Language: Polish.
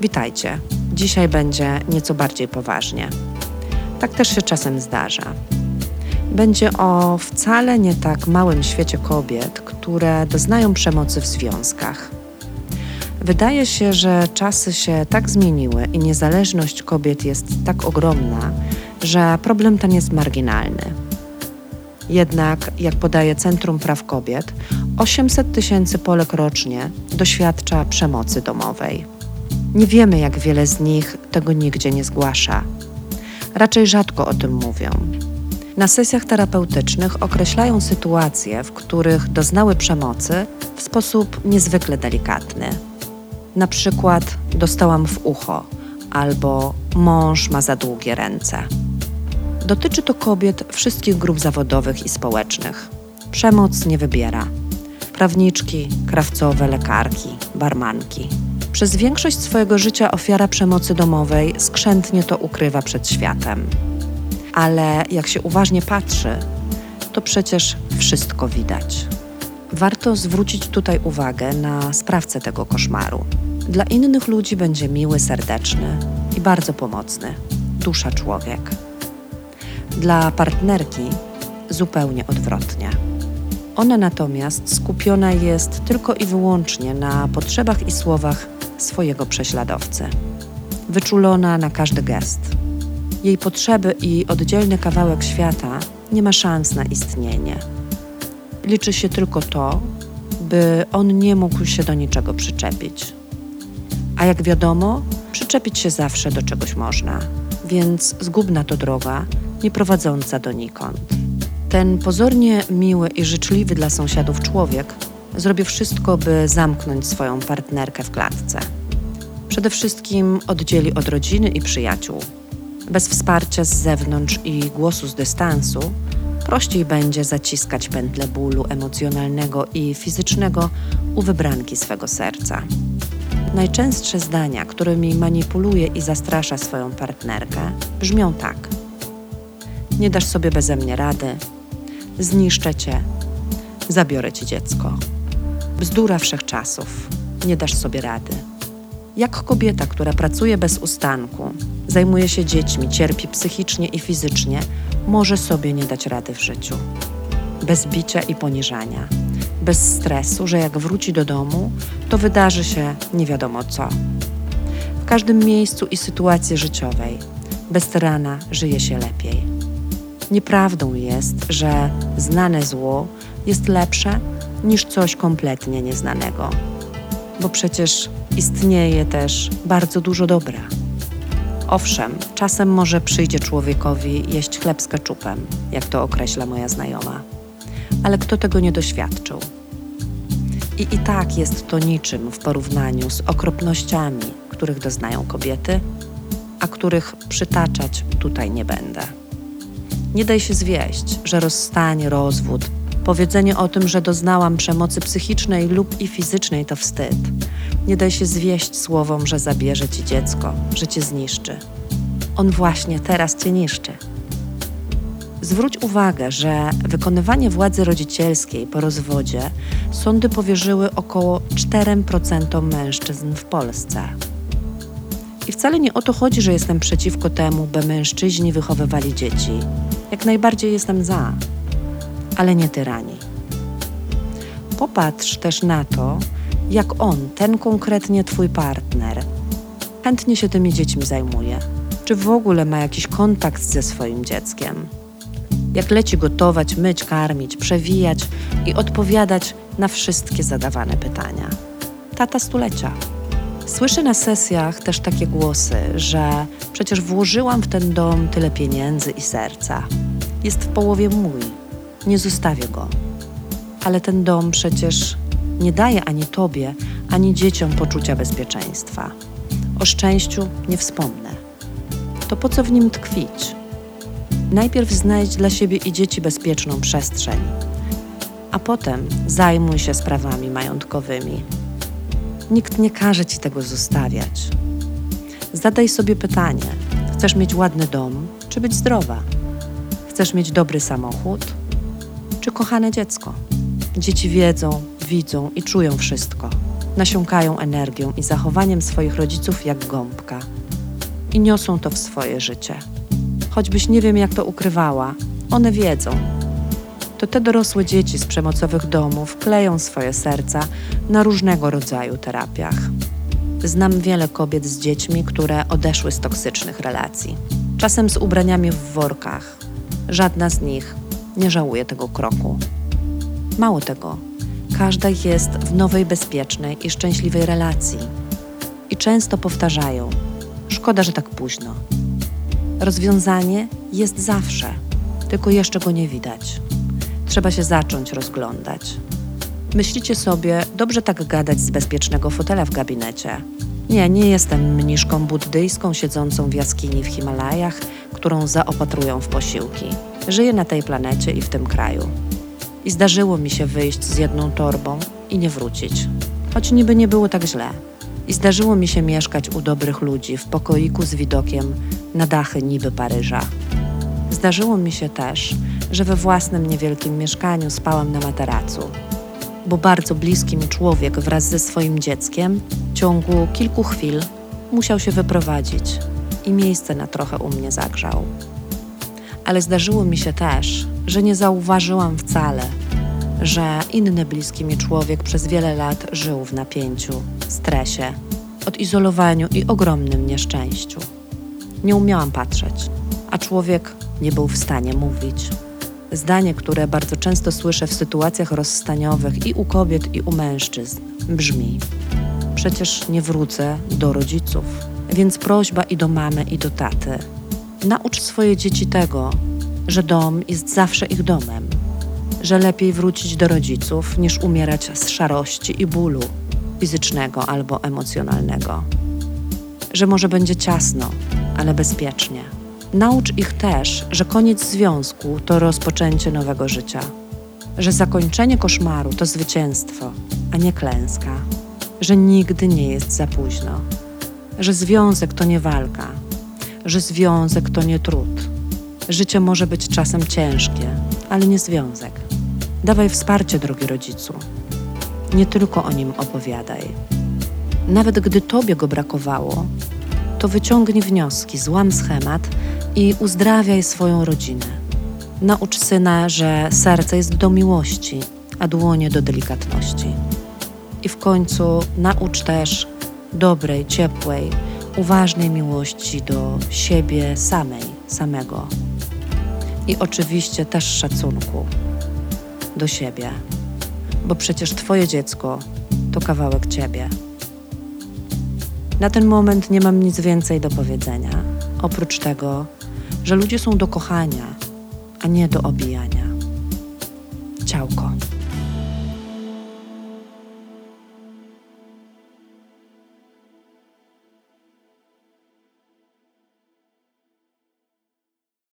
Witajcie. Dzisiaj będzie nieco bardziej poważnie. Tak też się czasem zdarza. Będzie o wcale nie tak małym świecie kobiet, które doznają przemocy w związkach. Wydaje się, że czasy się tak zmieniły i niezależność kobiet jest tak ogromna, że problem ten jest marginalny. Jednak, jak podaje Centrum Praw Kobiet, 800 tysięcy Polek rocznie doświadcza przemocy domowej. Nie wiemy, jak wiele z nich tego nigdzie nie zgłasza. Raczej rzadko o tym mówią. Na sesjach terapeutycznych określają sytuacje, w których doznały przemocy w sposób niezwykle delikatny. Na przykład dostałam w ucho albo mąż ma za długie ręce. Dotyczy to kobiet wszystkich grup zawodowych i społecznych. Przemoc nie wybiera. Prawniczki, krawcowe, lekarki, barmanki. Przez większość swojego życia ofiara przemocy domowej skrzętnie to ukrywa przed światem. Ale jak się uważnie patrzy, to przecież wszystko widać. Warto zwrócić tutaj uwagę na sprawcę tego koszmaru. Dla innych ludzi będzie miły, serdeczny i bardzo pomocny dusza człowiek. Dla partnerki zupełnie odwrotnie. Ona natomiast skupiona jest tylko i wyłącznie na potrzebach i słowach swojego prześladowcy. Wyczulona na każdy gest. Jej potrzeby i oddzielny kawałek świata nie ma szans na istnienie. Liczy się tylko to, by on nie mógł się do niczego przyczepić. A jak wiadomo, przyczepić się zawsze do czegoś można, więc zgubna to droga, nie prowadząca donikąd. Ten pozornie miły i życzliwy dla sąsiadów człowiek zrobi wszystko, by zamknąć swoją partnerkę w klatce. Przede wszystkim oddzieli od rodziny i przyjaciół. Bez wsparcia z zewnątrz i głosu z dystansu prościej będzie zaciskać pętle bólu emocjonalnego i fizycznego u wybranki swego serca. Najczęstsze zdania, którymi manipuluje i zastrasza swoją partnerkę, brzmią tak: Nie dasz sobie beze mnie rady, zniszczę cię, zabiorę ci dziecko. Bzdura wszechczasów, nie dasz sobie rady. Jak kobieta, która pracuje bez ustanku, zajmuje się dziećmi, cierpi psychicznie i fizycznie, może sobie nie dać rady w życiu. Bez bicia i poniżania, bez stresu, że jak wróci do domu, to wydarzy się nie wiadomo co. W każdym miejscu i sytuacji życiowej, bez rana żyje się lepiej. Nieprawdą jest, że znane zło jest lepsze niż coś kompletnie nieznanego, bo przecież istnieje też bardzo dużo dobra. Owszem, czasem może przyjdzie człowiekowi jeść chleb z keczupem, jak to określa moja znajoma, ale kto tego nie doświadczył? I i tak jest to niczym w porównaniu z okropnościami, których doznają kobiety, a których przytaczać tutaj nie będę. Nie daj się zwieść, że rozstanie, rozwód, powiedzenie o tym, że doznałam przemocy psychicznej lub i fizycznej to wstyd. Nie daj się zwieść słowom, że zabierze ci dziecko, że cię zniszczy. On właśnie teraz cię niszczy. Zwróć uwagę, że wykonywanie władzy rodzicielskiej po rozwodzie sądy powierzyły około 4% mężczyzn w Polsce. I wcale nie o to chodzi, że jestem przeciwko temu, by mężczyźni wychowywali dzieci. Jak najbardziej jestem za, ale nie tyrani. Popatrz też na to, jak on, ten konkretnie twój partner, chętnie się tymi dziećmi zajmuje. Czy w ogóle ma jakiś kontakt ze swoim dzieckiem? Jak leci gotować, myć, karmić, przewijać i odpowiadać na wszystkie zadawane pytania. Tata stulecia. Słyszę na sesjach też takie głosy, że przecież włożyłam w ten dom tyle pieniędzy i serca. Jest w połowie mój. Nie zostawię go. Ale ten dom przecież nie daje ani tobie, ani dzieciom poczucia bezpieczeństwa. O szczęściu nie wspomnę. To po co w nim tkwić? Najpierw znajdź dla siebie i dzieci bezpieczną przestrzeń, a potem zajmuj się sprawami majątkowymi. Nikt nie każe ci tego zostawiać. Zadaj sobie pytanie: chcesz mieć ładny dom, czy być zdrowa? Chcesz mieć dobry samochód, czy kochane dziecko? Dzieci wiedzą, widzą i czują wszystko. nasiąkają energią i zachowaniem swoich rodziców jak gąbka i niosą to w swoje życie. Choćbyś nie wiem, jak to ukrywała, one wiedzą. To te dorosłe dzieci z przemocowych domów kleją swoje serca na różnego rodzaju terapiach. Znam wiele kobiet z dziećmi, które odeszły z toksycznych relacji. Czasem z ubraniami w workach. Żadna z nich nie żałuje tego kroku. Mało tego, każda jest w nowej, bezpiecznej i szczęśliwej relacji. I często powtarzają: Szkoda, że tak późno. Rozwiązanie jest zawsze, tylko jeszcze go nie widać. Trzeba się zacząć rozglądać. Myślicie sobie, dobrze tak gadać z bezpiecznego fotela w gabinecie. Nie, nie jestem mniszką buddyjską siedzącą w jaskini w Himalajach, którą zaopatrują w posiłki. Żyję na tej planecie i w tym kraju. I zdarzyło mi się wyjść z jedną torbą i nie wrócić. Choć niby nie było tak źle. I zdarzyło mi się mieszkać u dobrych ludzi w pokoiku z widokiem na dachy niby Paryża. Zdarzyło mi się też, że we własnym niewielkim mieszkaniu spałam na materacu, bo bardzo bliski mi człowiek wraz ze swoim dzieckiem w ciągu kilku chwil musiał się wyprowadzić i miejsce na trochę u mnie zagrzał. Ale zdarzyło mi się też, że nie zauważyłam wcale, że inny bliski mi człowiek przez wiele lat żył w napięciu, stresie, odizolowaniu i ogromnym nieszczęściu. Nie umiałam patrzeć, a człowiek nie był w stanie mówić. Zdanie, które bardzo często słyszę w sytuacjach rozstaniowych i u kobiet, i u mężczyzn, brzmi: Przecież nie wrócę do rodziców. Więc prośba i do mamy, i do taty. Naucz swoje dzieci tego, że dom jest zawsze ich domem, że lepiej wrócić do rodziców niż umierać z szarości i bólu fizycznego albo emocjonalnego, że może będzie ciasno, ale bezpiecznie. Naucz ich też, że koniec związku to rozpoczęcie nowego życia, że zakończenie koszmaru to zwycięstwo, a nie klęska, że nigdy nie jest za późno, że związek to nie walka, że związek to nie trud. Życie może być czasem ciężkie, ale nie związek. Dawaj wsparcie, drogi rodzicu. Nie tylko o nim opowiadaj. Nawet gdy tobie go brakowało, to wyciągnij wnioski, złam schemat i uzdrawiaj swoją rodzinę. Naucz syna, że serce jest do miłości, a dłonie do delikatności. I w końcu naucz też dobrej, ciepłej, uważnej miłości do siebie samej, samego. I oczywiście też szacunku do siebie, bo przecież Twoje dziecko to kawałek Ciebie. Na ten moment nie mam nic więcej do powiedzenia, oprócz tego, że ludzie są do kochania, a nie do obijania. Ciałko.